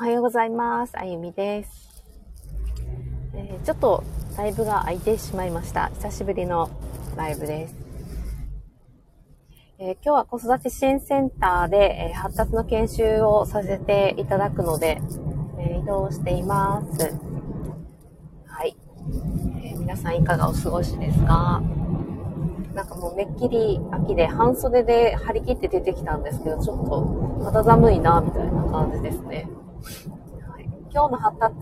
おはようございます。あゆみです、えーちょっとライブが空いてしまいました。久しぶりのライブです。えー今日は子育て支援センターで、えー発達の研修をさせていただくので、えー移動しています。はい、えー皆さんいかがお過ごしですか？なんかもうめっきり秋で半袖で張り切って出てきたんですけど、ちょっと肌寒いな、みたいな感じですね。はい、今日の発達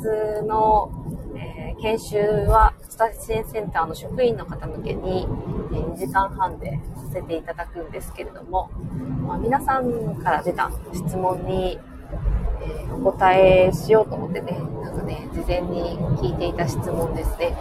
の、えー研修は、スタ支援センターの職員の方向けに、え2時間半でさせていただくんですけれども、まあ、皆さんから出た質問に、えーお答えしようと思ってね、なんかね、事前に聞いていた質問ですね。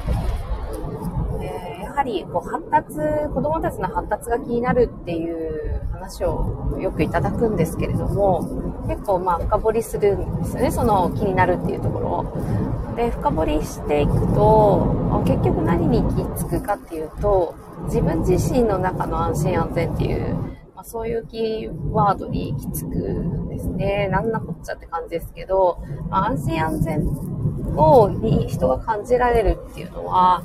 はりこう発達、子供たちの発達が気になるっていう話をよくいただくんですけれども、結構まあ深掘りするんですよね、その気になるっていうところを。で、深掘りしていくと、結局何に行き着くかっていうと、自分自身の中の安心安全っていう、まあ、そういうキーワードに行き着くんですね。なんなこっちゃって感じですけど、まあ、安心安全をに人が感じられるっていうのは、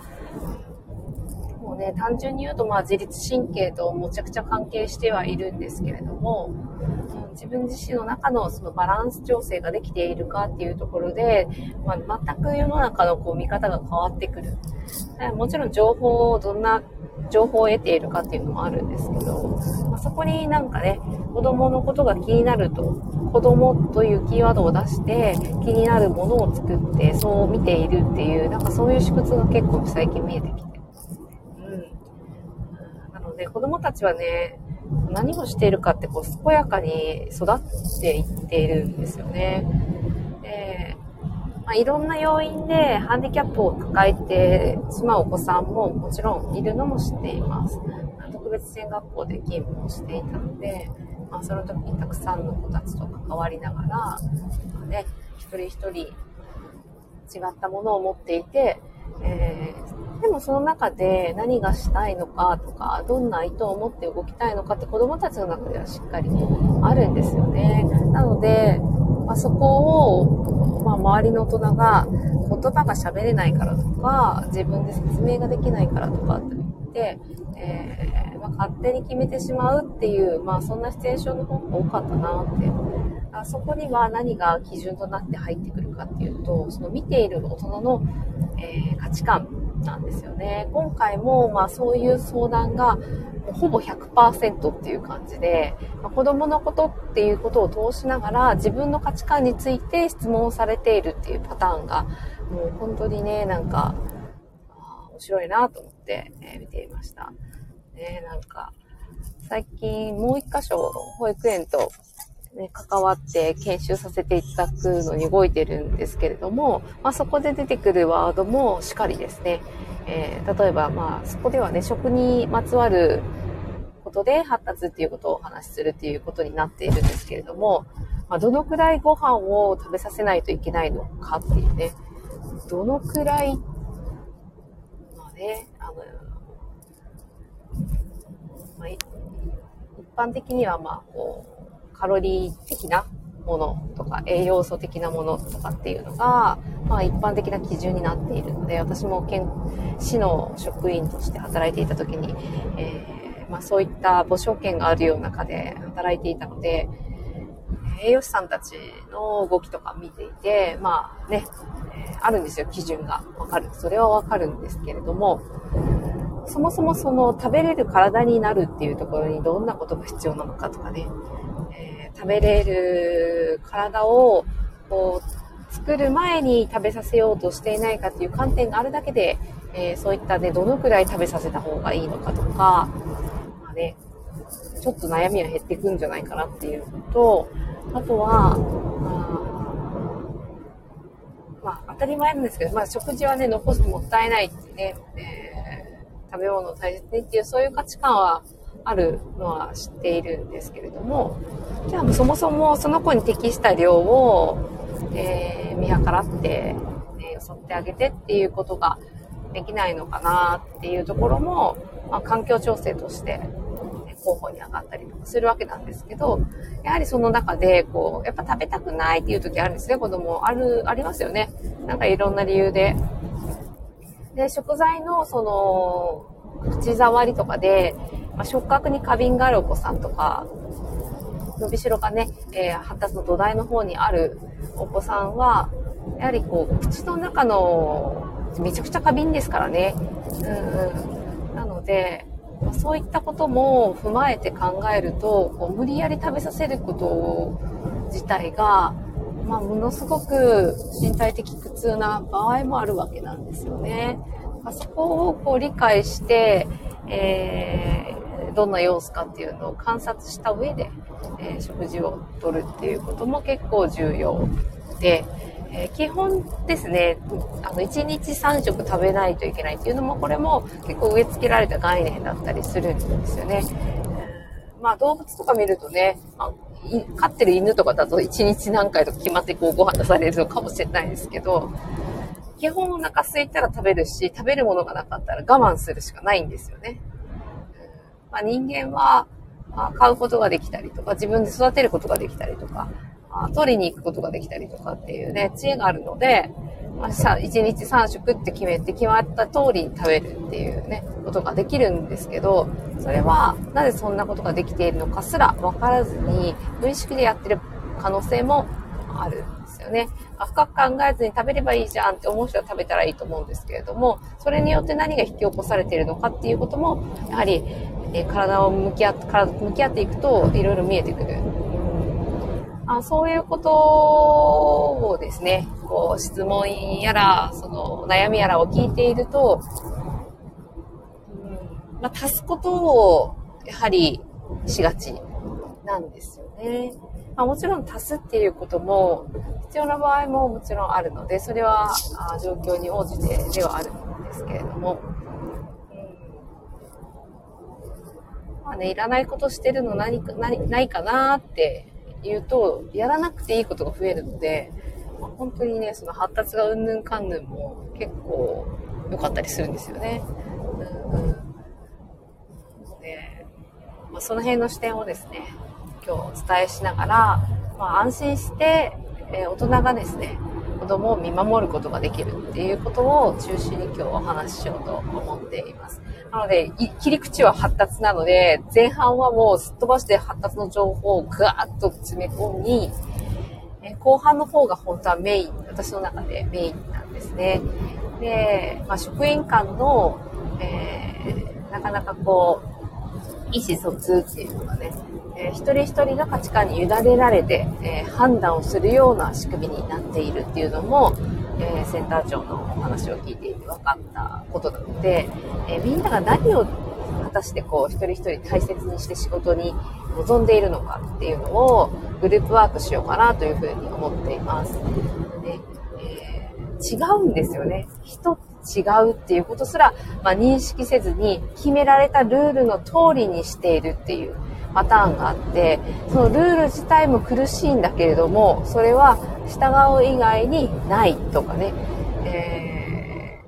もね、単純に言うと、まあ、自律神経とむちゃくちゃ関係してはいるんですけれども、うん自分自身の中のそのバランス調整ができているかっていうところで、まあ、全く世の中のこう見方が変わってくる。もちろん情報をどんな情報を得ているかっていうのもあるんですけど、まあ、そこになんかね、子供のことが気になると、子供というキーワードを出して気になるものを作ってそう見ているっていう、なんかそういう縮図が結構最近見えてきてうん。なので子供たちはね、何をしているかってこう健やかに育っていっているんですよね。でまあ、いろんな要因でハンディキャップを抱えてしまうお子さんももちろんいるのも知っています。特別支援学校で勤務をしていたので、まあ、その時にたくさんの子たちと関わりながら、まあね、一人一人違ったものを持っていて、えーでもその中で何がしたいのかとか、どんな意図を持って動きたいのかって子供たちの中ではしっかりあるんですよね。なので、まあ、そこを、まあ、周りの大人が言葉が喋れないからとか、自分で説明ができないからとかって言って、えーまあ、勝手に決めてしまうっていう、まあ、そんなシチュエーションの方が多かったなって。あそこには何が基準となって入ってくるかっていうと、その見ている大人の、えー価値観なんですよね。今回も、まあ、そういう相談がほぼ100%っていう感じで、まあ、子供のことっていうことを通しながら自分の価値観について質問をされているっていうパターンがもう本当にねなんか面白いなと思って、え見ていました。ね、なんか最近もう一箇所保育園とね、関わって研修させていただくのに動いてるんですけれども、まあ、そこで出てくるワードもしっかりですね。えー例えば、まあ、そこではね、食にまつわることで発達っていうことをお話しするっていうことになっているんですけれども、まあ、どのくらいご飯を食べさせないといけないのかっていうね、どのくらい、まあね、あの、まあ、一般的にはまあ、こう、カロリー的なものとか栄養素的なものとかっていうのが、まあ一般的な基準になっているので、私も県、市の職員として働いていた時に、えーまあそういった母証券があるような中で働いていたので、栄養士さんたちの動きとか見ていて、まあね、あるんですよ、基準が。わかる。それはわかるんですけれども、そもそもその食べれる体になるっていうところにどんなことが必要なのかとかね、食べれる体をこう作る前に食べさせようとしていないかっていう観点があるだけで、えーそういったね、どのくらい食べさせた方がいいのかとか、まあね、ちょっと悩みは減っていくんじゃないかなっていうのと、あとは、まあ、ま、当たり前なんですけど、まあ、食事はね、残すともったいないってね、えー食べ物を大切にっていう、そういう価値観はあるのは知っているんですけれども、じゃあそもそもその子に適した量を、えー見計らって、ね、よそってあげてっていうことができないのかなっていうところも、まあ、環境調整として、ね候補に上がったりとかするわけなんですけど、やはりその中で、こう、やっぱ食べたくないっていう時あるんですね、子供。ある、ありますよね。なんかいろんな理由で。で、食材の、その、口触りとかで、まあ、触覚に過敏があるお子さんとか、伸びしろがね、えー、発達の土台の方にあるお子さんは、やはりこう、口の中の、めちゃくちゃ過敏ですからね。うん。なので、ま、そういったことも踏まえて考えると、こう無理やり食べさせること自体が、まあ、ものすごく身体的苦痛な場合もあるわけなんですよね。そこをこう理解して、えー、どんな様子かっていうのを観察した上で、えー、食事をとるっていうことも結構重要で、え、基本ですね、あの、1日3食食べないといけないっていうのも、これも結構植え付けられた概念だったりするんですよね。まあ動物とか見るとね、まあ、飼ってる犬とかだと1日何回とか決まってこうご飯出されるのかもしれないですけど、基本お腹空いたら食べるし、食べるものがなかったら我慢するしかないんですよね。まあ、人間は、あ、買うことができたりとか、自分で育てることができたりとか、あ取りに行くことができたりとかっていうね、知恵があるので、まあ、1日3食って決めて決まった通りに食べるっていうね、ことができるんですけど、それはなぜそんなことができているのかすら分からずに、無意識でやってる可能性もあるんですよね。深く考えずに食べればいいじゃんって思う人は食べたらいいと思うんですけれども、それによって何が引き起こされているのかっていうことも、やはり、え体を向き合って、体向き合っていくと、いろいろ見えてくるあそういうことをですね、こう質問やら、その悩みやらを聞いていると、うんまあ、足すことをやはりしがちなんですよね。まあ、もちろん足すっていうことも必要な場合ももちろんあるので、それはあ状況に応じてではあるんですけれども、まあね、いらないことしてるの何か何ないかなって言うと、やらなくていいことが増えるので、まあ、本当にね、その発達がうんぬんかんぬんも結構良かったりするんですよね。うん、うん。で、まあ、その辺の視点をですね、今日お伝えしながら、まあ、安心して、えー、大人がですね、子供を見守ることができるっていうことを中心に今日お話ししようと思っています。なので、切り口は発達なので、前半はもうすっ飛ばして発達の情報をガーッと詰め込み、え後半の方が本当はメイン、私の中でメインなんですね。で、まあ、職員間の、えー、なかなかこう、意思疎通っていうのがね、えー、一人一人が価値観に委ねられて、えー、判断をするような仕組みになっているっていうのも、えー、センター長のお話を聞いていて分かったことなので、えみんなが何を果たしてこう一人一人大切にして仕事に臨んでいるのかっていうのをグループワークしようかなというふうに思っています。でえー、違うんですよね。人違うっていうことすら、まあ、認識せずに決められたルールの通りにしているっていうパターンがあってそのルール自体も苦しいんだけれどもそれは従う以外にないとかね、え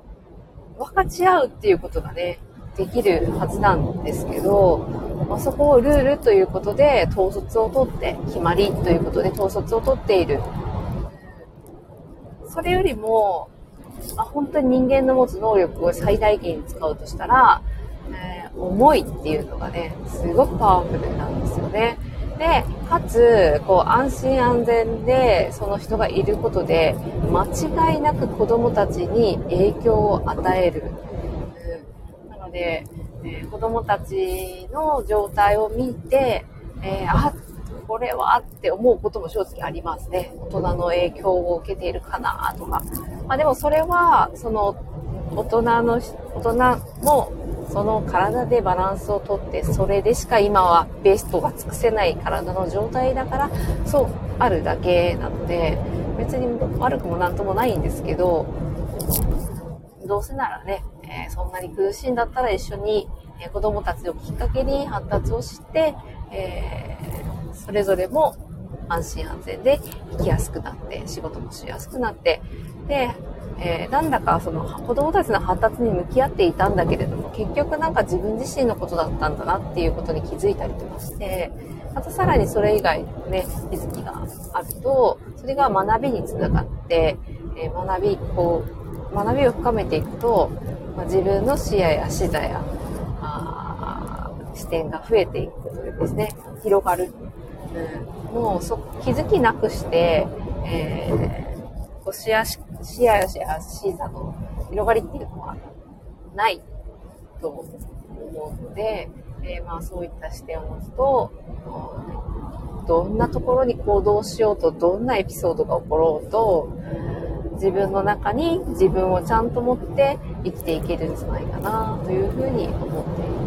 ー、分かち合うっていうことがねできるはずなんですけど、まあ、そこをルールということで統率をとって決まりということで統率をとっている。それよりも、まあ、本当に人間の持つ能力を最大限に使うとしたら、思いっていうのがねすごくパワフルなんですよね。で、かつ、こう、安心安全で、その人がいることで、間違いなく子供たちに影響を与える。うん、なので、えー、子供たちの状態を見て、えー、あ、これはって思うことも正直ありますね。大人の影響を受けているかなとか。まあでもそれは、その、大人の、大人もその体でバランスをとってそれでしか今はベストが尽くせない体の状態だからそうあるだけなので別に悪くも何ともないんですけどどうせならね、えー、そんなに苦しいんだったら一緒に、えー、子供たちをきっかけに発達をして、えー、それぞれも安心安全で生きやすくなって仕事もしやすくなって、で、えー、なんだかその子供たちの発達に向き合っていたんだけれども、結局なんか自分自身のことだったんだなっていうことに気づいたりとかして、またさらにそれ以外のね、気づきがあると、それが学びにつながって、えー、学び、こう、学びを深めていくと、まあ、自分の視野や視座や、視点が増えていくことでですね、広がる。うん、もうそ気づきなくして、えー、視野、視野や視座の広がりっていうのはないと思うので、えー、まあそういった視点を持つと、どんなところに行動しようと、どんなエピソードが起ころうと、自分の中に自分をちゃんと持って生きていけるんじゃないかなというふうに思っています。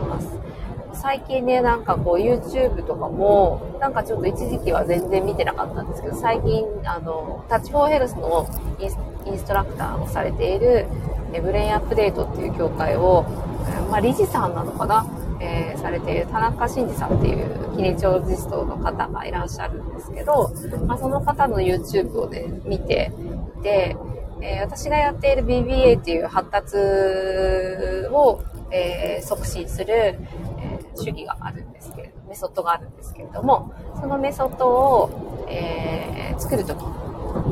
最近ね、なんかこう YouTube とかも、なんかちょっと一時期は全然見てなかったんですけど、最近、あの、タッチフォーヘルスのインストラクターをされている、ブレインアップデートっていう協会を、まあ、理事さんなのかなえー、されている田中真二さんっていうキネチョロジストの方がいらっしゃるんですけど、まあ、その方の YouTube をね、見ていて、えー、私がやっている BBA っていう発達を、えー、促進する、主義があるんですけれど、メソッドがあるんですけれども、そのメソッドを、えー、作るとき、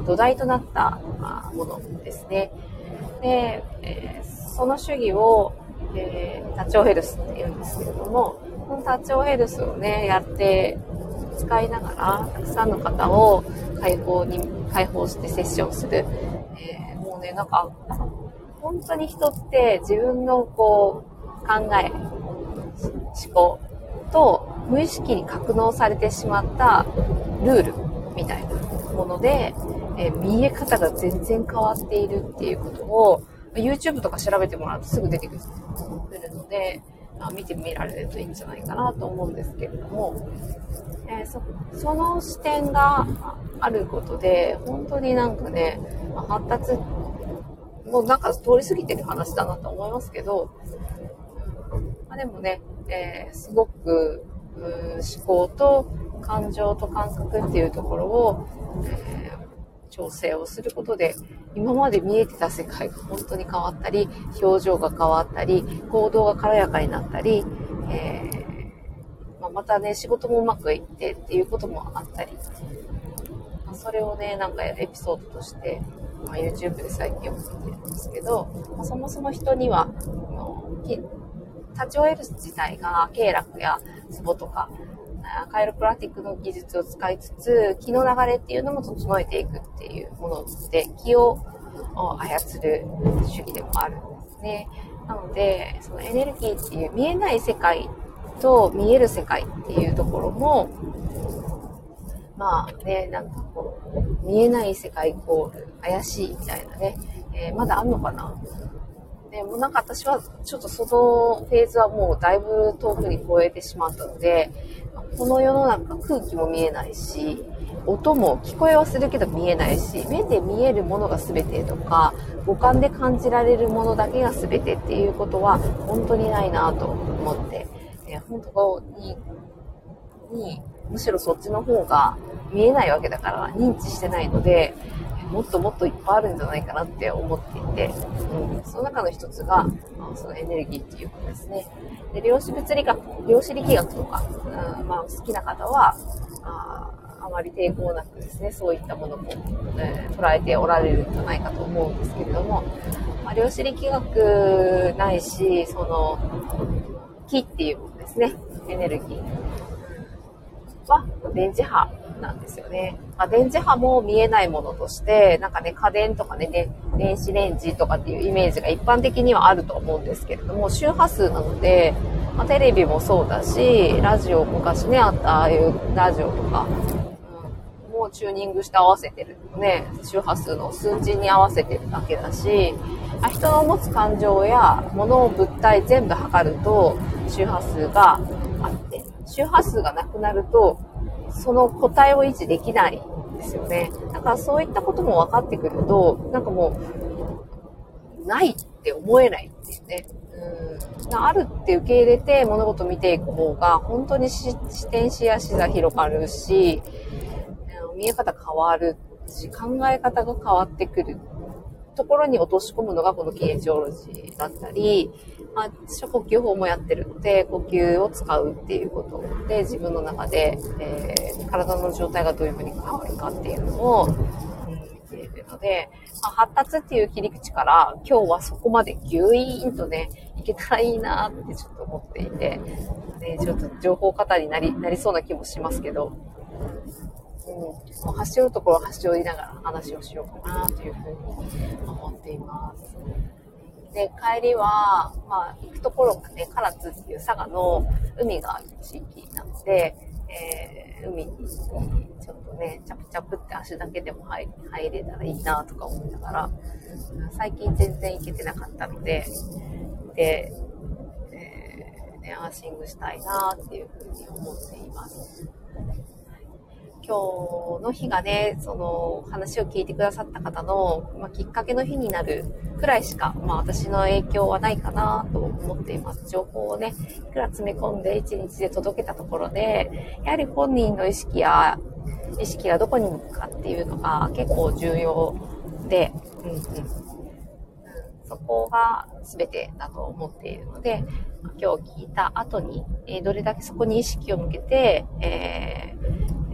土台となったものですね。で、えー、その主義を、えー、タチョウヘルスって言うんですけれども、このタチョウヘルスをね、やって、使いながら、たくさんの方を解放に、解放してセッションする。えー、もうね、なんか、本当に人って自分のこう、考え、思考と無意識に格納されてしまったルールみたいなもので、えー、見え方が全然変わっているっていうことを、YouTube とか調べてもらうとすぐ出てくるので、あ見てみられるといいんじゃないかなと思うんですけれども、えー、そその視点があることで、本当になんかね、発達、もうなんか通り過ぎてる話だなと思いますけど、あ、でもね、えー、すごく思考と感情と感覚っていうところを、えー調整をすることで、今まで見えてた世界が本当に変わったり、表情が変わったり、行動が軽やかになったり、えー、まあ、またね、仕事もうまくいってっていうこともあったり、まあ、それをね、なんかエピソードとして、まあ、YouTube で最近送ってるんですけど、まあ、そもそも人には、チオエルス自体が経絡やツボとか、カイロプラティックの技術を使いつつ、気の流れっていうのも整えていくっていうもので、気を操る主義でもあるんですね。なので、そのエネルギーっていう見えない世界と見える世界っていうところも、まあね、なんかこう、見えない世界イコール怪しいみたいなね、えー、まだあんのかな？でもなんか私はちょっとそのフェーズはもうだいぶ遠くに超えてしまったので、この世の中空気も見えないし、音も聞こえはするけど見えないし、目で見えるものが全てとか、五感で感じられるものだけが全てっていうことは本当にないなと思って、え、本当に、に、むしろそっちの方が見えないわけだから認知してないので、もっともっといっぱいあるんじゃないかなって思っていて、うん、その中の一つが、そのエネルギーっていうことですね。で量子物理学、量子力学とか、うんまあ、好きな方は、ああまり抵抗なくですね、そういったものも、えー、捉えておられるんじゃないかと思うんですけれども、まあ、量子力学ないし、その、気っていうものですね、エネルギーは電磁波なんですよね。まあ、電磁波も見えないものとして、なんかね、家電とかね、ね電子レンジとかっていうイメージが一般的にはあると思うんですけれども、周波数なので、まあ、テレビもそうだし、ラジオ、昔ね、あったああいうラジオとか、うん、もうチューニングして合わせてるね、周波数の数字に合わせてるだけだし、あ人の持つ感情や物を、物体全部測ると周波数があって、周波数がなくなるとその個体を維持できないんですよね。だからそういったことも分かってくると、なんかもう、ないって思えないんですね。うん、あるって受け入れて物事を見ていく方が、本当に視点視や視座広がるし、見え方変わるし、考え方が変わってくるところに落とし込むのがこのキネジオロジーだったり、まあ、呼吸法もやってるので、呼吸を使うっていうことで、自分の中で、えー、体の状態がどういうふうに変わるかっていうのを、見ているので、まあ、発達っていう切り口から、今日はそこまでギュイーンとね、いけたらいいなってちょっと思っていて、ね、ちょっと情報過多になり、なりそうな気もしますけど、うん、走るところ走りながら話をしようかなというふうに思っています。で、帰りは、まあ、行くところがね、唐津っていう佐賀の海がある地域なので、えー、海にちょっとね、チャプチャプって足だけでも入入れたらいいなとか思いながら、最近全然行けてなかったので、で、えー、ね、アーシングしたいなっていうふうに思っています。今日の日がね、その話を聞いてくださった方の、まあ、きっかけの日になるくらいしか、まあ、私の影響はないかなと思っています。情報をね、いくら詰め込んで1日で届けたところで、やはり本人の意識や、意識がどこに向くかっていうのが結構重要で、うんうん。そこが全てだと思っているので、今日聞いた後に、えどれだけそこに意識を向けて、えー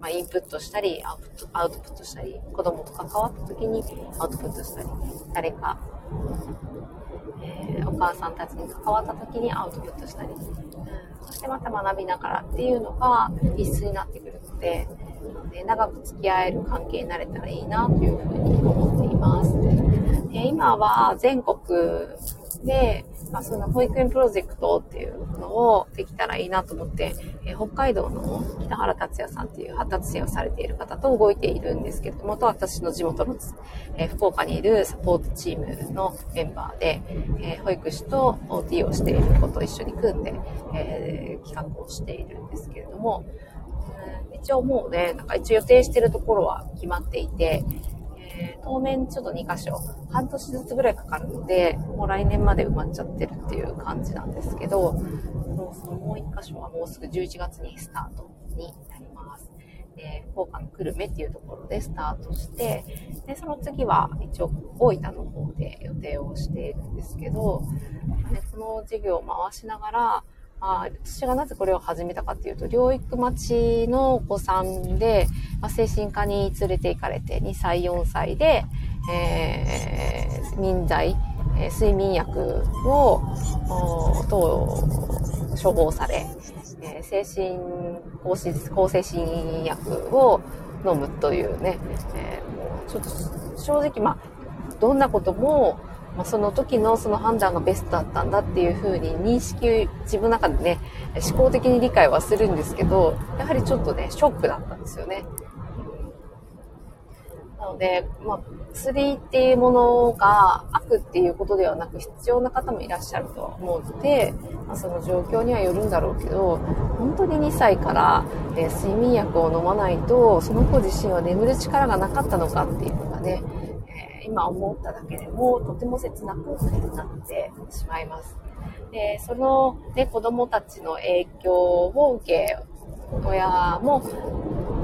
まあ、インプットしたりアウト、アウトプットしたり、子供と関わった時にアウトプットしたり、誰か、えー、お母さんたちに関わった時にアウトプットしたり、そしてまた学びながらっていうのが必須になってくるので、で長く付き合える関係になれたらいいなというふうに思っています。で今は全国で、まあ、その保育園プロジェクトっていうのをできたらいいなと思って、えー、北海道の北原達也さんっていう発達支援をされている方と動いているんですけれども、と私の地元の、えー、福岡にいるサポートチームのメンバーで、えー、保育士と OT をしている子と一緒に組んで、え企画をしているんですけれども、一応もうね、なんか一応予定してるところは決まっていて、え、当面ちょっと2箇所、半年ずつぐらいかかるので、もう来年まで埋まっちゃってるっていう感じなんですけど、もうそのもう1箇所はもうすぐ11月にスタートになります。で、福岡の久留米っていうところでスタートして、で、その次は一応大分の方で予定をしているんですけど、ね、この事業を回しながら、あ私がなぜこれを始めたかっていうと、療育待ちのお子さんで、まあ、精神科に連れて行かれて、2歳、4歳で、えー、民剤、えー、睡眠薬を、等、処方され、えー、精神抗抗精神薬を飲むというね、えー、もうちょっと正直、まあ、どんなことも、まあ、その時のその判断がベストだったんだっていうふうに認識、自分の中でね、思考的に理解はするんですけど、やはりちょっとね、ショックだったんですよね。なので、まあ、薬っていうものが悪っていうことではなく必要な方もいらっしゃるとは思うので、まあ、その状況にはよるんだろうけど、本当に2歳から、え睡眠薬を飲まないと、その子自身は眠る力がなかったのかっていうのがね、今思っただけでもとても切なくなってしまいます。で、その、ね、子供たちの影響を受け、親も、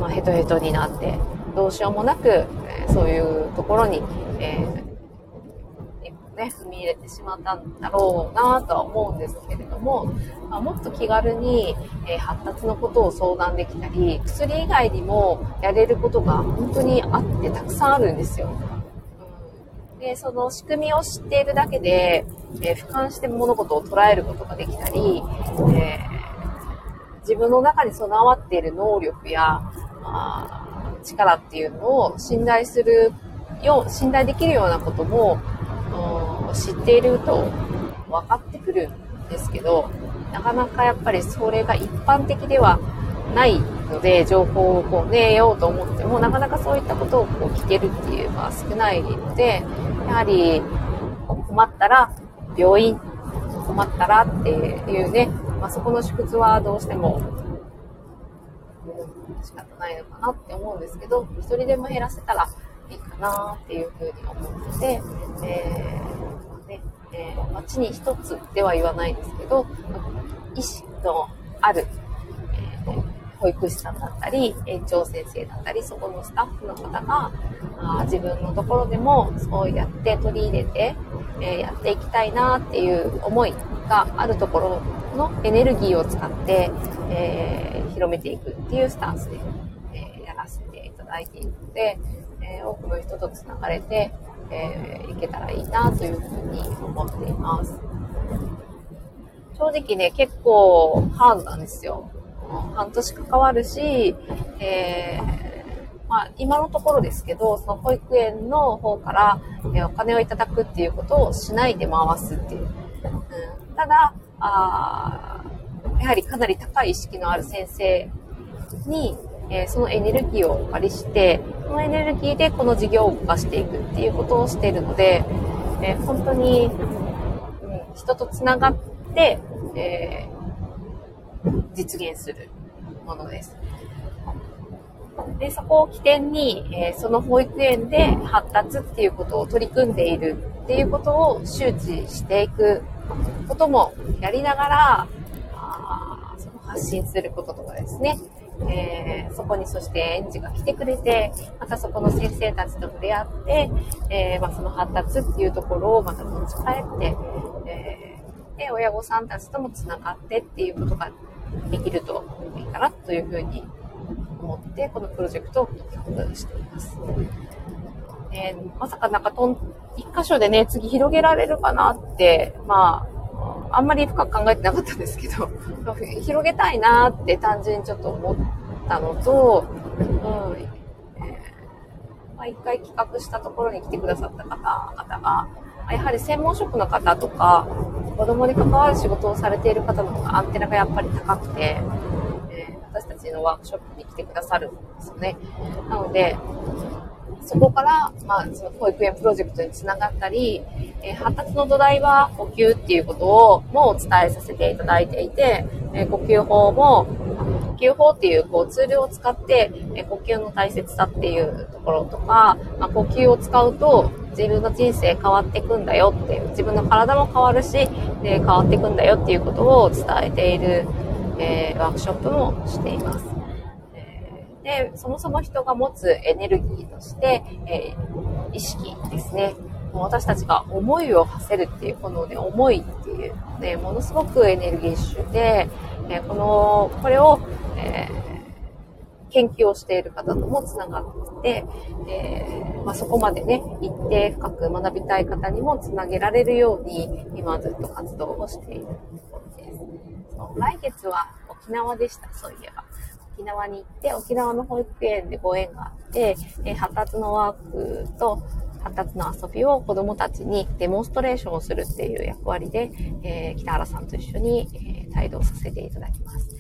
まあ、ヘトヘトになって、どうしようもなく、えそういうところに、えーね、踏み入れてしまったんだろうなとは思うんですけれども、まあ、もっと気軽に、え、発達のことを相談できたり、薬以外にもやれることが本当にあってたくさんあるんですよ。で、その仕組みを知っているだけで、えー、俯瞰して物事を捉えることができたり、えー、自分の中に備わっている能力や、あ力っていうのを信頼するよう、信頼できるようなことも、知っていると分かってくるんですけど、なかなかやっぱりそれが一般的ではないので、情報をこうね、得ようと思っても、なかなかそういったことをこう聞けるっていうのは少ないので、やはり困ったら病院、困ったらっていうね、まあ、そこの縮図はどうしても仕方ないのかなって思うんですけど、一人でも減らせたらいいかなっていうふうに思ってて、えー、ね、えー、街に一つでは言わないですけど、意識のある、保育士さんだったり、園長先生だったり、そこのスタッフの方が、あ自分のところでもそうやって取り入れて、えー、やっていきたいなっていう思いがあるところのエネルギーを使って、えー、広めていくっていうスタンスで、えー、やらせていただいているので、え多くの人と繋がれて、えいけたらいいなというふうに思っています。正直ね、結構ハードなんですよ。半年関わるし、えー、まあ、今のところですけど、その保育園の方から、えお金をいただくっていうことをしないで回すっていう。うん、ただあ、やはりかなり高い意識のある先生に、えー、そのエネルギーをお借りして、そのエネルギーでこの事業を動かしていくっていうことをしているので、えー、本当に、うん、人とつながって、えー、実現するものです。で、そこを起点に、えー、その保育園で発達っていうことを取り組んでいるっていうことを周知していくこともやりながら、あその発信することとかですね、えー、そこにそして園児が来てくれて、またそこの先生たちと触れ合って、えー、まあ、その発達っていうところをまた持ち帰って、えー、で、親御さんたちともつながってっていうことができるといいかなというふうに思って、このプロジェクトを企画しています。えー、まさかなんかとん、一箇所でね、次広げられるかなって、まあ、あんまり深く考えてなかったんですけど、広げたいなって単純にちょっと思ったのと、うん、えー、まあ、一回企画したところに来てくださった方々が、やはり専門職の方とか、子供に関わる仕事をされている方の方がアンテナがやっぱり高くて、えー、私たちのワークショップに来てくださるんですよね。なので、そこから、まあ、その保育園プロジェクトにつながったり、えー、発達の土台は呼吸っていうことをもお伝えさせていただいていて、えー、呼吸法も、呼吸法っていうこうツールを使って、えー、呼吸の大切さっていうところとか、まあ、呼吸を使うと自分の人生変わっていくんだよっていう、自分の体も変わるし、で変わっていくんだよっていうことを伝えている、えワークショップもしています。で、そもそも人が持つエネルギーとして、えー、意識ですね。私たちが思いを馳せるっていう、このね、思いっていうね、ものすごくエネルギッシュで、えー、この、これを、えー、研究をしている方ともつながって、えー、まあ、そこまでね、一定深く学びたい方にもつなげられるように、今ずっと活動をしているところです。来月は沖縄でした、そういえば。沖縄に行って、沖縄の保育園でご縁があって、え発達のワークと発達の遊びを子供たちにデモンストレーションをするっていう役割で、えー、北原さんと一緒に、えー、帯同させていただきます。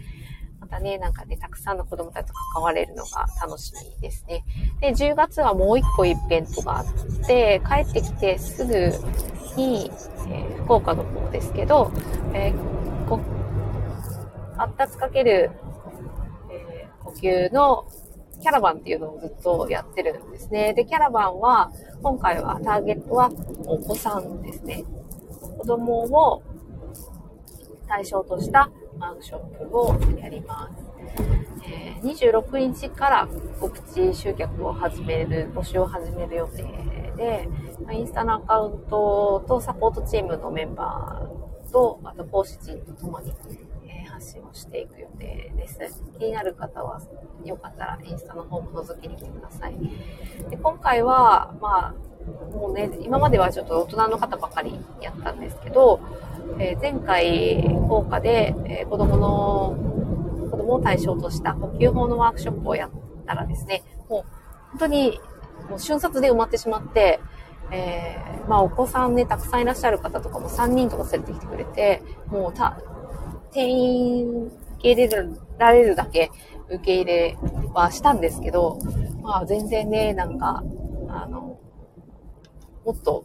またね、なんかね、たくさんの子供たちと関われるのが楽しみですね。で、10月はもう一個イベントがあって、帰ってきてすぐに、えー、福岡の方ですけど、えー、こ発達かける級のキャラバンっていうのをずっとやってるんですね。で、キャラバンは、今回はターゲットはお子さんですね。子供を対象としたワークショップをやります。え、26日から告知集客を始める、募集を始める予定で、インスタのアカウントとサポートチームのメンバーと、あと講師陣と共に発信をしていく予定です。気になる方は、よかったらインスタの方も覗きに来てください。で今回は、まあ、もうね、今まではちょっと大人の方ばかりやったんですけど、えー、前回効果で、えー、子供の、子供を対象とした呼吸法のワークショップをやったらですね、もう本当にもう瞬殺で埋まってしまって、えー、まあお子さんね、たくさんいらっしゃる方とかも3人とか連れてきてくれて、もうた、店員受け入れられるだけ受け入れはしたんですけど、まあ全然ね、なんか、あの、もっと、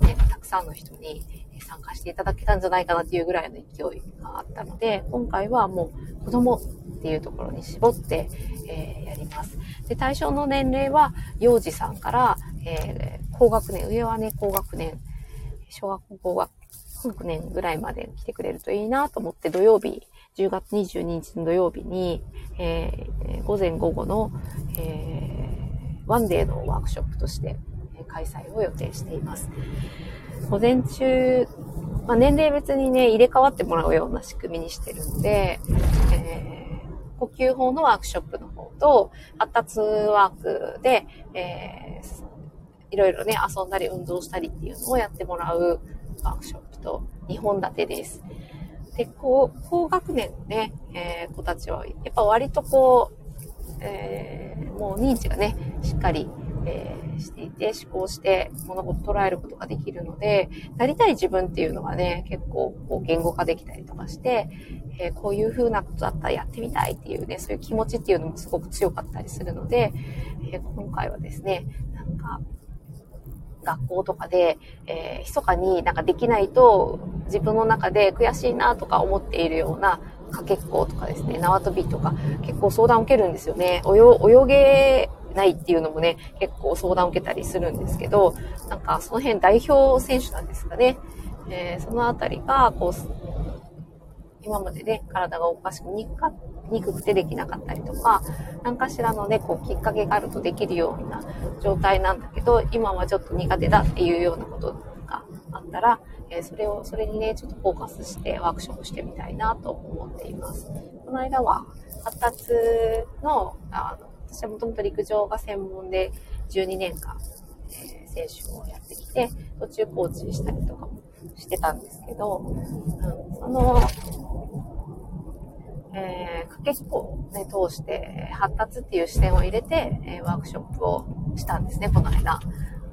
ね、たくさんの人に参加していただけたんじゃないかなっていうぐらいの勢いがあったので、今回はもう子供っていうところに絞って、えー、やります。で、対象の年齢は幼児さんから、えー、高学年、上はね、高学年、小学校高学6年ぐらいまで来てくれるといいなと思って土曜日、10月22日の土曜日に、えー、午前午後の、えワンデーのワークショップとして開催を予定しています。午前中、まあ、年齢別にね、入れ替わってもらうような仕組みにしてるんで、えー、呼吸法のワークショップの方と、発達ワークで、えー、いろいろね、遊んだり運動したりっていうのをやってもらうワークショップと2本立てです。で、高高学年のね、えー、子たちは、やっぱ割とこう、えー、もう認知がね、しっかり、えー、していて、思考して物事捉えることができるので、なりたい自分っていうのはね、結構こう言語化できたりとかして、えー、こういう風なことだったらやってみたいっていうね、そういう気持ちっていうのもすごく強かったりするので、え今回はですね、なんか、学校とかで、えー、密かになんかできないと自分の中で悔しいなとか思っているようなかけっことかですね、縄跳びとか結構相談を受けるんですよね。泳げないっていうのもね、結構相談を受けたりするんですけど、なんかその辺代表選手なんですかね。えー、そのあたりが、こう、今までね、体がおかしくにか憎くてできなかったりとか、何かしらのね、こう、きっかけがあるとできるような状態なんだけど、今はちょっと苦手だっていうようなことがあったら、えー、それを、それにね、ちょっとフォーカスしてワークショップしてみたいなと思っています。この間は、発達の、あの、私はもともと陸上が専門で12年間、えー、選手をやってきて、途中コーチしたりとかもしてたんですけど、うん、その、えー、かけっこを、ね、通して、発達っていう視点を入れて、えー、ワークショップをしたんですね、この間。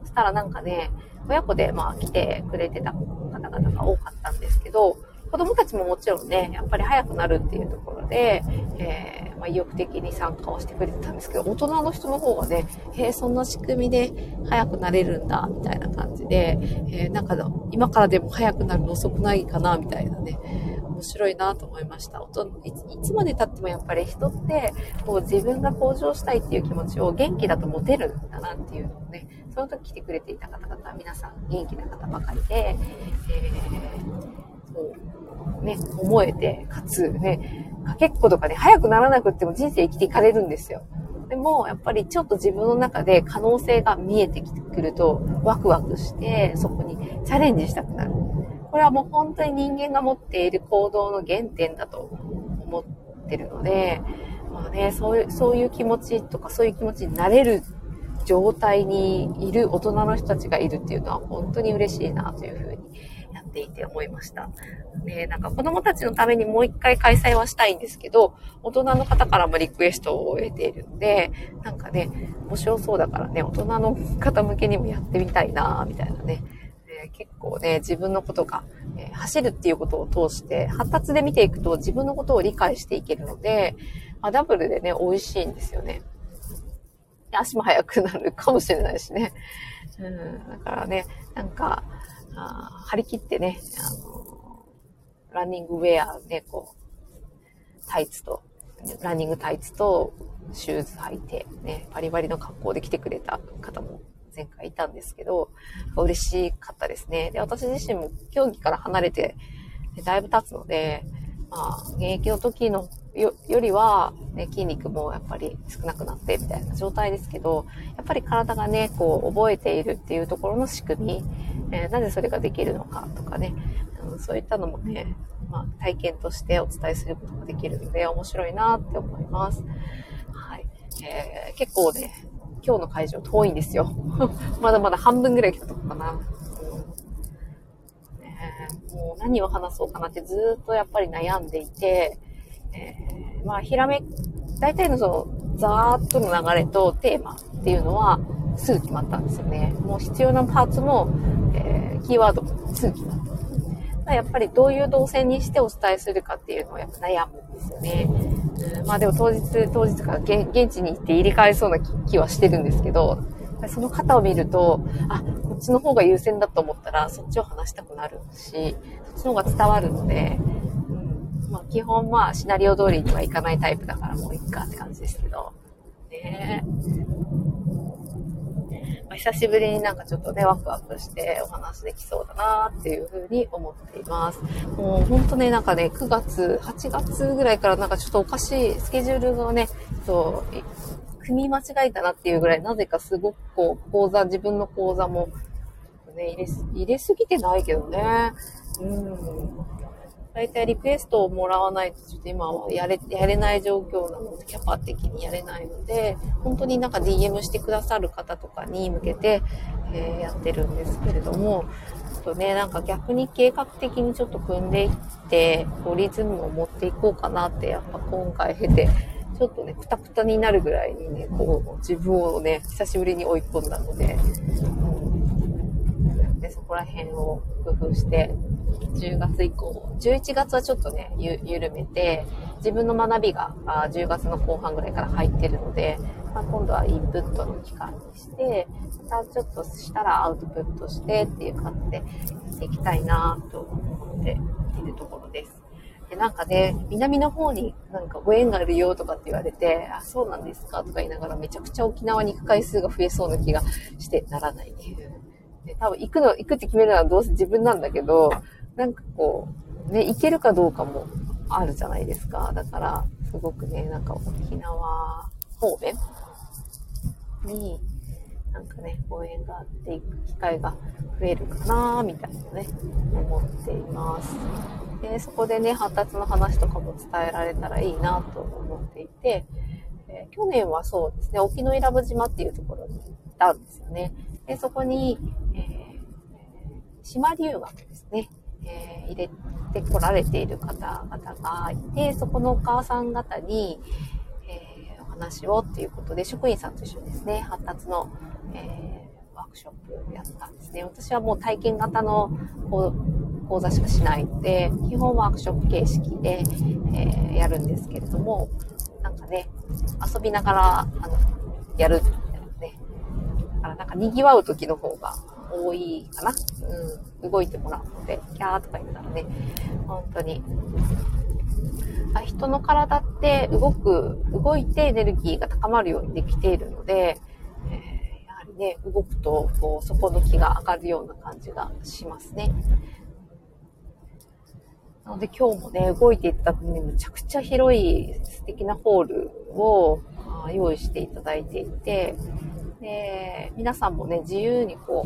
そしたらなんかね、親子でまあ来てくれてた方々が多かったんですけど、子供たちももちろんね、やっぱり早くなるっていうところで、えー、まあ、意欲的に参加をしてくれてたんですけど、大人の人の方がね、へえ、そんな仕組みで早くなれるんだ、みたいな感じで、えー、なんか今からでも早くなるの遅くないかな、みたいなね、面白いなと思いました。いつまで経ってもやっぱり人って、こう自分が向上したいっていう気持ちを元気だと持てるんだなっていうのをね、その時来てくれていた方々皆さん元気な方ばかりで、えー、そうね、思えて、かつね、かけっことかね、早くならなくっても人生生きていかれるんですよ。でも、やっぱりちょっと自分の中で可能性が見えてくると、ワクワクして、そこにチャレンジしたくなる。これはもう本当に人間が持っている行動の原点だと思ってるので、まあね、そういう、そういう気持ちとかそういう気持ちになれる状態にいる大人の人たちがいるっていうのは本当に嬉しいなというふうにっていて思いました。ね、なんか子供たちのためにもう一回開催はしたいんですけど、大人の方からもリクエストを得ているので、なんかね、面白そうだからね、大人の方向けにもやってみたいなみたいなね。結構ね、自分のことが、えー、走るっていうことを通して、発達で見ていくと自分のことを理解していけるので、まあ、ダブルでね、美味しいんですよね。足も速くなるかもしれないしね。うん、だからね、なんか、あ張り切ってね、あの、ランニングウェアね、こう、タイツと、ランニングタイツとシューズ履いて、ね、バリバリの格好で来てくれた方も前回いたんですけど、嬉しかったですね。で、私自身も競技から離れて、だいぶ経つので、まあ、現役の時のよよりは、ね、筋肉もやっぱり少なくなってみたいな状態ですけど、やっぱり体がね、こう覚えているっていうところの仕組み、えー、なぜそれができるのかとかね、うん、そういったのもね、まあ、体験としてお伝えすることができるので面白いなって思います。はい。えー、結構ね、今日の会場遠いんですよ。まだまだ半分ぐらい来たとこかな。もう何を話そうかなってずっとやっぱり悩んでいて、えー、まあ、ひらめ、大体のその、ざーっとの流れとテーマっていうのはすぐ決まったんですよね。もう必要なパーツも、えー、キーワードもすぐ決まった。やっぱりどういう動線にしてお伝えするかっていうのをやっぱ悩むんですよね。まあでも当日、当日から現地に行って入れ替えそうな気はしてるんですけど、その方を見ると、あ、こっちの方が優先だと思ったら、そっちを話したくなるし、そっちの方が伝わるので、まあ、基本まあ、シナリオ通りにはいかないタイプだからもういっかって感じですけど、ねまあ、久しぶりになんかちょっとね、ワクワクしてお話できそうだなっていうふうに思っています。もうほんとね、なんかね、9月、8月ぐらいからなんかちょっとおかしいスケジュールがね、そう、組み間違えたなっていうぐらい、なぜかすごくこう、講座、自分の講座も、ね、入れ、入れすぎてないけどね。うん。大体リクエストをもらわないと、ちょっと今はやれ、やれない状況なので、キャパ的にやれないので、本当になんか DM してくださる方とかに向けて、えー、やってるんですけれども、ちょっとね、なんか逆に計画的にちょっと組んでいって、こうリズムを持っていこうかなって、やっぱ今回経て、ちょっとね、くたくたになるぐらいにね、こう、自分をね、久しぶりに追い込んだので、でそこら辺を工夫して、10月以降、11月はちょっとね、緩めて、自分の学びがあ10月の後半ぐらいから入ってるので、まあ、今度はインプットの期間にして、またちょっとしたらアウトプットしてっていう感じでやっていきたいなと思っているところです。で、なんかね、南の方になんかご縁があるよとかって言われて、あ、そうなんですかとか言いながらめちゃくちゃ沖縄に行く回数が増えそうな気がしてならないっていう多分行くの、行くって決めるのはどうせ自分なんだけど、なんかこう、ね、行けるかどうかもあるじゃないですか。だから、すごくね、なんか沖縄方面に、なんかね、応援があっていく機会が増えるかなみたいなね、思っています。で、そこでね、発達の話とかも伝えられたらいいなと思っていて、えー、去年はそうですね、沖永良部島っていうところに行ったんですよね。で、そこに、えー、島留学ですね、えー、入れてこられている方々がいて、そこのお母さん方に、えー、お話をっていうことで、職員さんと一緒にですね、発達の、えー、ワークショップをやったんですね。私はもう体験型の講座しかしないので、基本ワークショップ形式で、え、やるんですけれども、なんかね、遊びながら、あの、やる。からなんか賑わう時の方が多いかな。うん、動いてもらうので、キャーとか言ったらね、本当に。人の体って動く、動いてエネルギーが高まるようにできているので、えー、やはりね、動くと、こう、底の気が上がるような感じがしますね。なので今日もね、動いていった時にむちゃくちゃ広い素敵なホールを用意していただいていて、で皆さんもね、自由にこ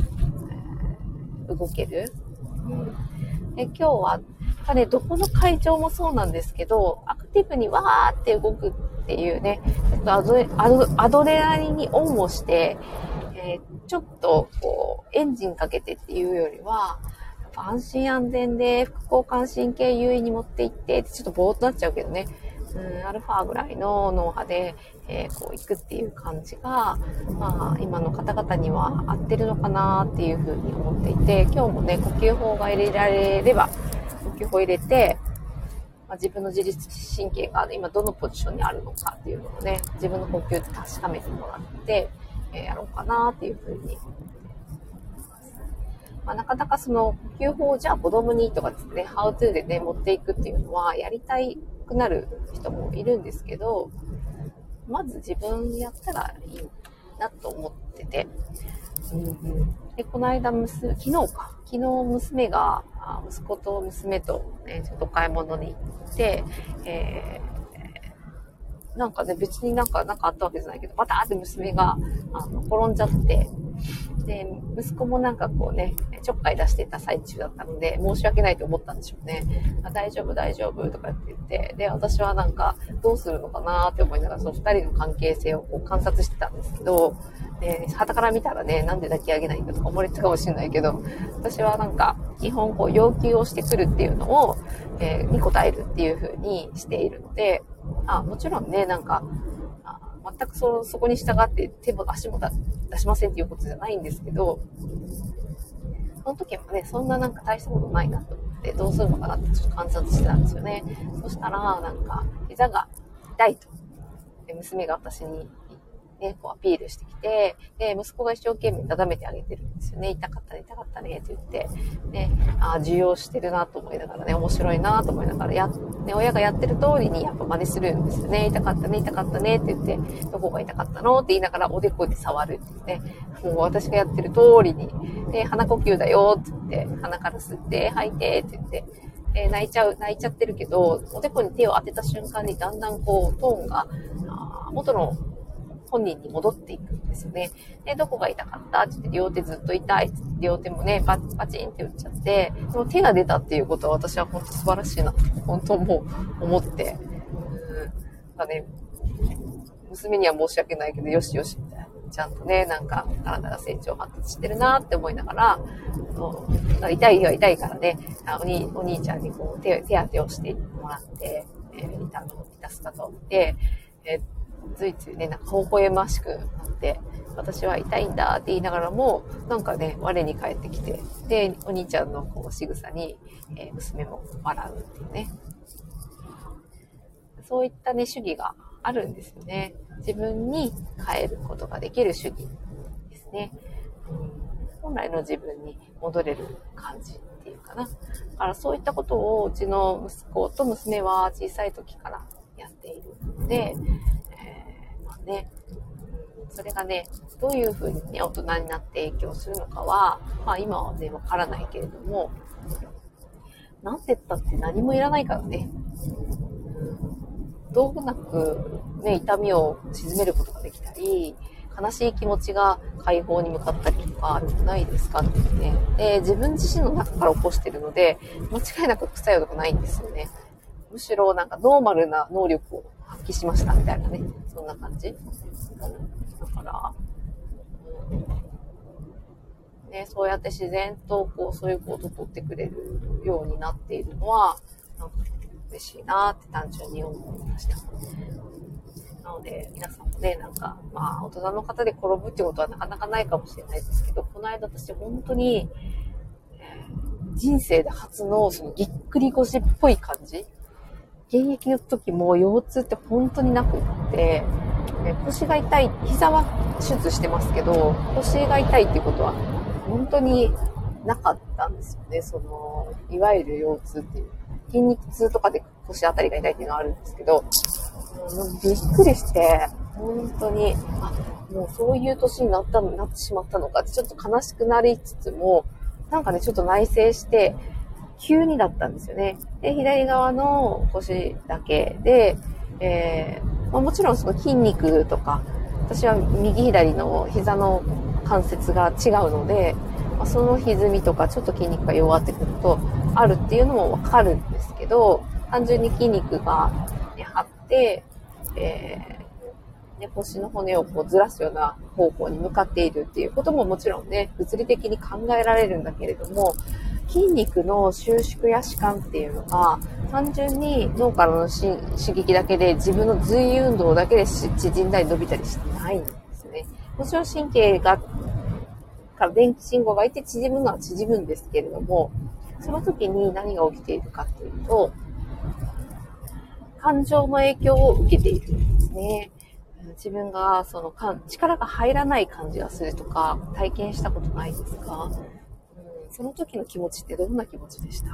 う、動ける。で今日は、やっね、どこの会場もそうなんですけど、アクティブにわーって動くっていうね、アドアドレナリンにオンをして、えー、ちょっとこう、エンジンかけてっていうよりは、安心安全で副交感神経優位に持っていって、ちょっとぼーっとなっちゃうけどね、うん、アルファぐらいの脳波で、えー、こう行くっていう感じが、まあ、今の方々には合ってるのかなっていうふうに思っていて、今日もね、呼吸法が入れられれば、呼吸法入れて、まあ、自分の自律神経が今どのポジションにあるのかっていうのをね、自分の呼吸で確かめてもらって、えー、やろうかなっていうふうにまあ、なかなかその呼吸法をじゃあ子供にとかですね、ハウトゥーでね、持っていくっていうのはやりたいくなる人もいるんですけど、まず自分やったらいいなと思ってて。うんうん、で、この間娘、昨日か。昨日娘が、息子と娘と、ね、ちょっと買い物に行って、えー、なんかね、別になんか、なんかあったわけじゃないけど、バターって娘が、あの、転んじゃって、で、息子もなんかこうね、ちょっかい出してた最中だったので、申し訳ないと思ったんでしょうね。あ大丈夫、大丈夫とかって言って、で、私はなんか、どうするのかなって思いながら、その二人の関係性をこう観察してたんですけど、で、旗から見たらね、なんで抱き上げないんだとか思われてたかもしれないけど、私はなんか、基本こう要求をしてくるっていうのを、えー、に答えるっていう風にしているので、あ、もちろんね、なんか、全くそ、そこに従って手も足も出しませんっていうことじゃないんですけど、その時はね、そんななんか大したことないなと思って、どうするのかなってちょっと観察してたんですよね。そしたら、なんか、膝が痛いと。娘が私にね、こうアピールしてきて、で、息子が一生懸命なだめてあげてるんですよね。痛かったね、痛かったね、って言って、ね、ああ、受容してるなと思いながらね、面白いなと思いながら、や、ね、親がやってる通りにやっぱ真似するんですよね。痛かったね、痛かったね、って言って、どこが痛かったのって言いながらおでこで触るってね。もう私がやってる通りに、で、鼻呼吸だよって言って、鼻から吸って、吐いてって言って、え泣いちゃう、泣いちゃってるけど、おでこに手を当てた瞬間にだんだんこう、トーンが、元の本人に戻っていくんですよね。で、どこが痛かった？って言って、両手ずっと痛いって両手もね、パチパチンって打っちゃって、でも手が出たっていうことは私は本当素晴らしいな、本当もう思って、うん、ね、娘には申し訳ないけど、よしよし、みたいな。ちゃんとね、なんか体が成長発達してるなって思いながら、痛い日は痛いからね、お兄お兄ちゃんにこう手手当てをしてもらって、えー、痛の痛すかと思って、えー、ついついね、なんか微笑ましくなって、私は痛いんだって言いながらも、なんかね、我に返ってきて、で、お兄ちゃんのこう仕草に、えー、娘も笑うっていうね。そういったね、主義があるんですよね。自分に変えることができる主義ですね。本来の自分に戻れる感じっていうかな。だからそういったことをうちの息子と娘は小さい時からやっているので、ね、それがね、どういうふうにね、大人になって影響するのかは、まあ今はね、わからないけれども、なんて言ったって何もいらないからね。道具なく、ね、痛みを鎮めることができたり、悲しい気持ちが解放に向かったりとかないですかってね。で、自分自身の中から起こしてるので、間違いなく副作用とかないんですよね。むしろなんかノーマルな能力を発揮しましたみたいなね。そんな感じ。だから、うん、ね、そうやって自然とこう、そういうことを取ってくれるようになっているのは、なんか嬉しいなって単純に思いました。なので、皆さんもね、なんか、まあ、大人の方で転ぶってことはなかなかないかもしれないですけど、この間私本当に、人生で初のそのぎっくり腰っぽい感じ現役の時も腰痛って本当になくって、腰が痛い、膝は手術してますけど、腰が痛いっていうことは本当になかったんですよね。その、いわゆる腰痛っていう。筋肉痛とかで腰あたりが痛いっていうのはあるんですけど、びっくりして、本当に、あ、もうそういう年になったの、なってしまったのかってちょっと悲しくなりつつも、なんかね、ちょっと内省して、急にだったんですよね。で、左側の腰だけで、えー、ま、もちろんその筋肉とか、私は右左の膝の関節が違うので、ま、その歪みとかちょっと筋肉が弱ってくるとあるっていうのもわかるんですけど、単純に筋肉が、ね、張って、えー、ね、腰の骨をこうずらすような方向に向かっているっていうことももちろんね、物理的に考えられるんだけれども、筋肉の収縮や弛緩っていうのが、単純に脳からの刺激だけで自分の随運動だけで縮んだり伸びたりしてないんですね。もちろん神経が、から電気信号がいて縮むのは縮むんですけれども、その時に何が起きているかっていうと、感情の影響を受けているんですね。自分がその力が入らない感じがするとか体験したことないですか、その時の気持ちってどんな気持ちでした？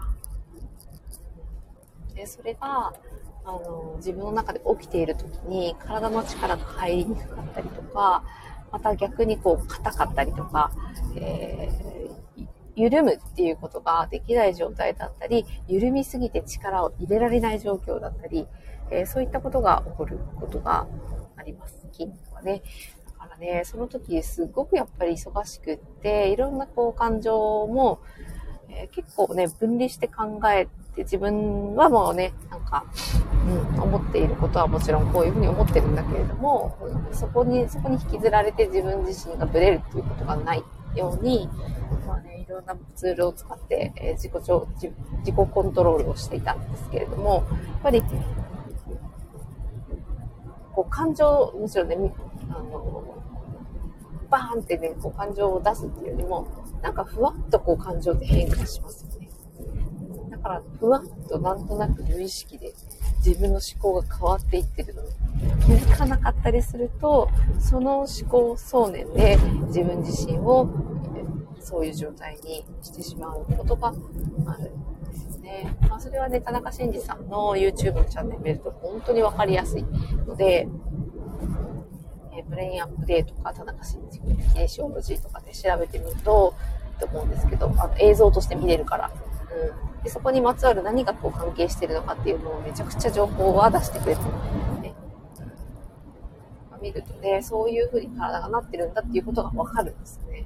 でそれがあの自分の中で起きている時に体の力が入りにくかったりとかまた逆にこう硬かったりとか、えー、緩むっていうことができない状態だったり緩みすぎて力を入れられない状況だったりえー、そういったことが起こることがあります。筋肉はね。からね、その時すごくやっぱり忙しくって、いろんなこう感情も、えー、結構ね、分離して考えて、自分はもうね、なんか、うん、思っていることはもちろんこういうふうに思ってるんだけれども、そこに、そこに引きずられて自分自身がブレるっていうことがないように、まあね、いろんなツールを使って、え、自己自己コントロールをしていたんですけれども、やっぱりこう感情、むしろね、あの、バーンってね、こう感情を出すっていうよりも、なんかふわっとこう感情って変化しますよね。だから、ふわっとなんとなく無意識で自分の思考が変わっていってるのに気づかなかったりすると、その思考想念で自分自身をそういう状態にしてしまうことがあるんですね。まあ、それはね、田中真二さんの YouTube のチャンネル見ると本当にわかりやすいので、えー、ブレインアップデートとか田中真二形シオロジーとかで調べてみると、と思うんですけど、あの映像として見れるから。うん、でそこにまつわる何がこう関係してるのかっていうのをめちゃくちゃ情報は出してくれてる、ね。見るとね、そういう風に体がなってるんだっていうことがわかるんですね。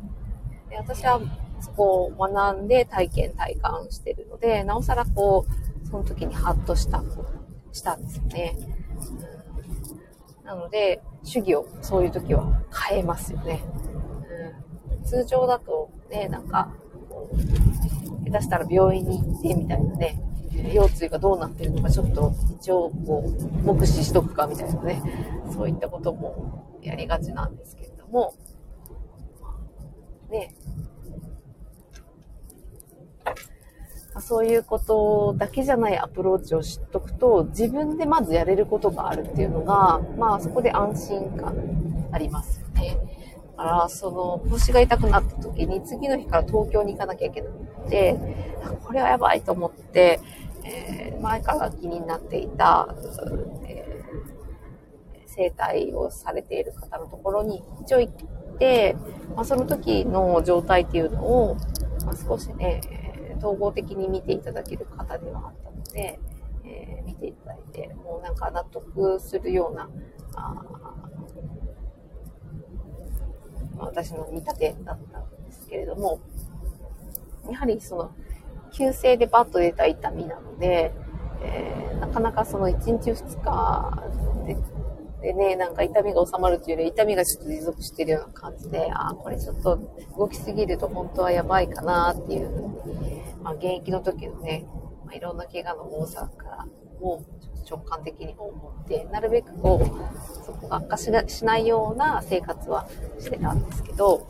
で私はそこを学んで体験体感してるので、なおさらこう、その時にハッとした、したんですよね。なので、主義をそういう時は変えますよね。うん、通常だとね、なんか、下手したら病院に行ってみたいなね、腰椎がどうなってるのかちょっと一応こう目視しとくかみたいなね。そういったこともやりがちなんですけれども。ね。そういうことだけじゃないアプローチを知っとくと自分でまずやれることがあるっていうのがまあそこで安心感ありますよね。だからその腰が痛くなった時に次の日から東京に行かなきゃいけなくてこれはやばいと思ってえー、前から気になっていた、えー、整体をされている方のところに一応行って、まあ、その時の状態っていうのを、まあ、少しね、統合的に見ていただける方ではあったので、えー、見ていただいて、もうなんか納得するような、あ私の見立てだったんですけれども、やはりその、急性でバッと出た痛みなので、えー、なかなかその1日2日ででね、なんか痛みが収まるっていうより痛みがちょっと持続しているような感じで、ああ、これちょっと動きすぎると本当はやばいかなっていうふうに、まあ現役の時のね、まあ、いろんな怪我の多さからも直感的に思って、なるべくこう、そこが悪化しないような生活はしてたんですけど、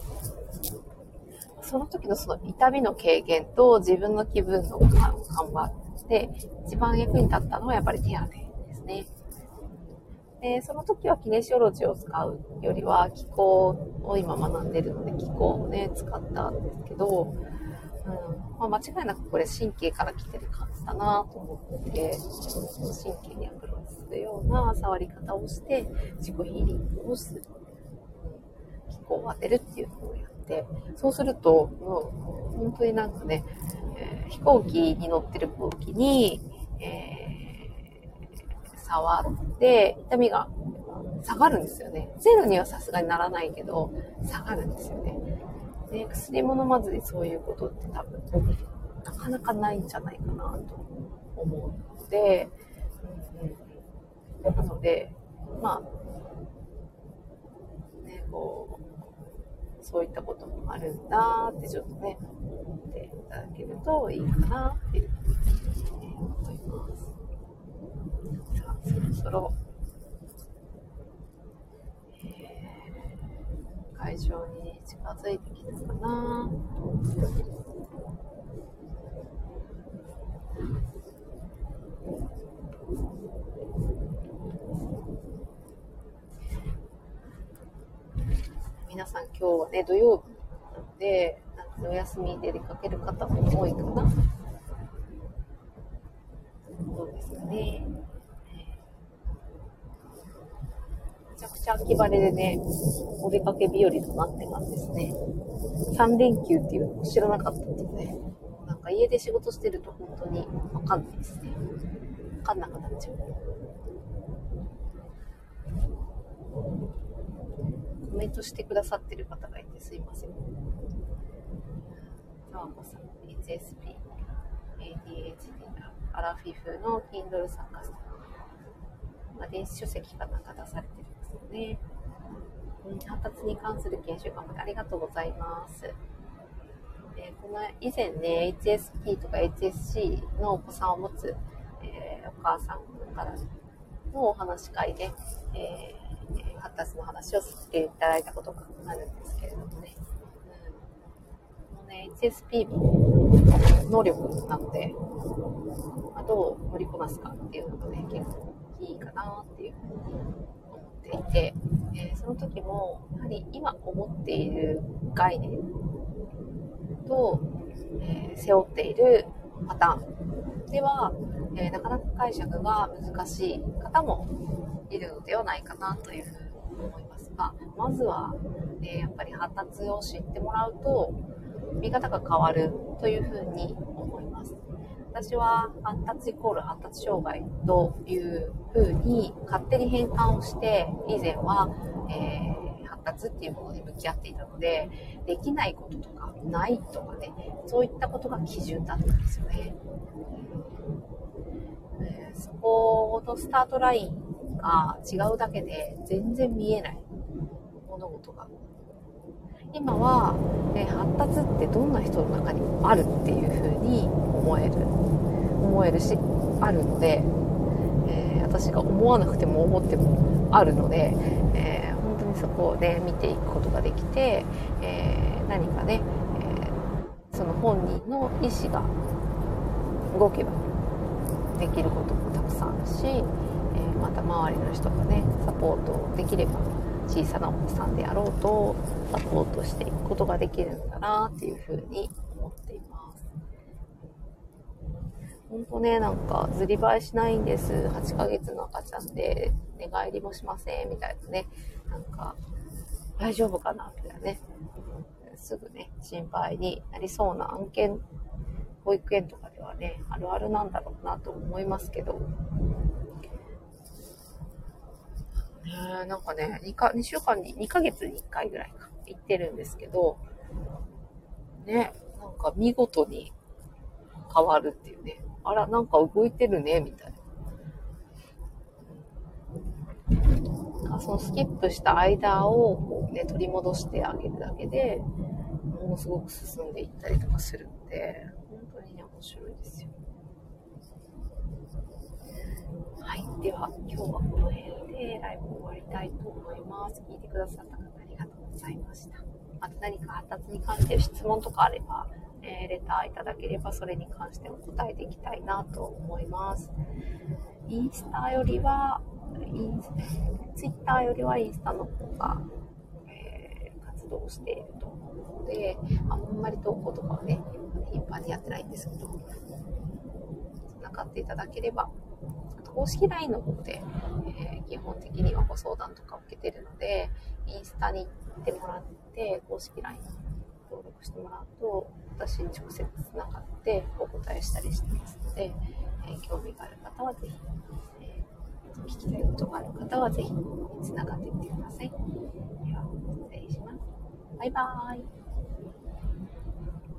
その時のその痛みの軽減と自分の気分の緩和で一番役に立ったのはやっぱり手当ですね。で、その時はキネシオロジーを使うよりは気候を今学んでるので気候をね、使ったんですけど、うんまあ、間違いなくこれ神経から来てる感じだなと思って、神経にアプローチするような触り方をして自己ヒーリングをする。気候を当てるっていうのをやって、そうすると、もう本当になんかね、えー、飛行機に乗ってる時に、えー、触って痛みが下がるんですよね。ゼロにはさすがにならないけど、下がるんですよね。で、薬も飲まずにそういうことって多分、なかなかないんじゃないかなと思うので、なので、まあ、ね、こう、そういったこともあるんだってちょっとね、思っていただけるといいかなっていうふうに思います。さあ、そろそろ、ー、会場に近づいてきたかな。皆さん今日はね、土曜日なので、なんお休みで出かける方も多いかな。どうですかね。めちゃくちゃ秋晴れでね、お出かけ日和となってますですね。3連休っていうのを知らなかったので、ね、なんか家で仕事してると本当にわかんないですね。わかんなくなっちゃう。コメントしてくださってる方がいてすいません。タワコさん、HSP、ADHD、アラフィフの Kindle 作家さん。まあ、電子書籍かなんか出されてるんですね。発達に関する研修頑張りありがとうございます。えー、この以前ね、HSP とか HSC のお子さんを持つ、えー、お母さんからのお話し会で、えー発達の話をさせていただいたことがあるんですけれどもね。うん、ね、HSP も能力なので、まあ、どう乗りこなすかっていうのがね、結構いいかなっていうふうにっていて、え、その時も、やはり今思っている概念と、え、背負っているパターンでは、え、なかなか解釈が難しい方もいるのではないかなというふうに思いますが、まずは、ね、やっぱり発達を知ってもらうと、見方が変わるというふうに思います。私は発達イコール発達障害というふうに勝手に変換をして、以前はえー、発達っていうものに向き合っていたので、できないこととか、ないとかね、そういったことが基準だったんですよね。え、そこのスタートラインが違うだけで全然見えない物事が今は、え発達ってどんな人の中にもあるっていうふうに思える思えるしあるので、えー、私が思わなくても思ってもあるので、えー、本当にそこをね見ていくことができて、えー、何かね、えその本人の意思が動けばできることもたくさんあるし、えまた周りの人がねサポートできれば小さなお子さんであろうとサポートしていくことができるんだなっていうふうに思っています。ほんとね、なんか、ずりばいしないんです。8ヶ月の赤ちゃんで、寝返りもしません、みたいなね。なんか、大丈夫かなみたいなね。すぐね、心配になりそうな案件、保育園とかではね、あるあるなんだろうなと思いますけど、えなんかね2か、2週間に、2ヶ月に1回ぐらいか、行ってるんですけど、ね、なんか見事に変わるっていうね。あら、なんか動いてるね、みたいな。そのスキップした間をこう、ね、取り戻してあげるだけでものすごく進んでいったりとかするので本当にね面白いですよ。はい。では、今日はこの辺でライブを終わりたいと思います。聞いてくださった方ございました。また何か発達に関して質問とかあれば、えー、レターいただければそれに関しても答えていきたいなと思います。インスタよりは、インツイッターよりはインスタの方が、えー、活動していると思うので、あんまり投稿とかはね、頻繁にやってないんですけど、繋がっていただければ公式 LINE の方で、えー、基本的にはご相談とか受けてるので、インスタに行ってもらって、公式 LINE に登録してもらうと、私に直接つながってお答えしたりしてますので、えー、興味がある方はぜひ、えー、聞きたいことがある方はぜひ、つながってみてください。では、失礼します。バイバーイ。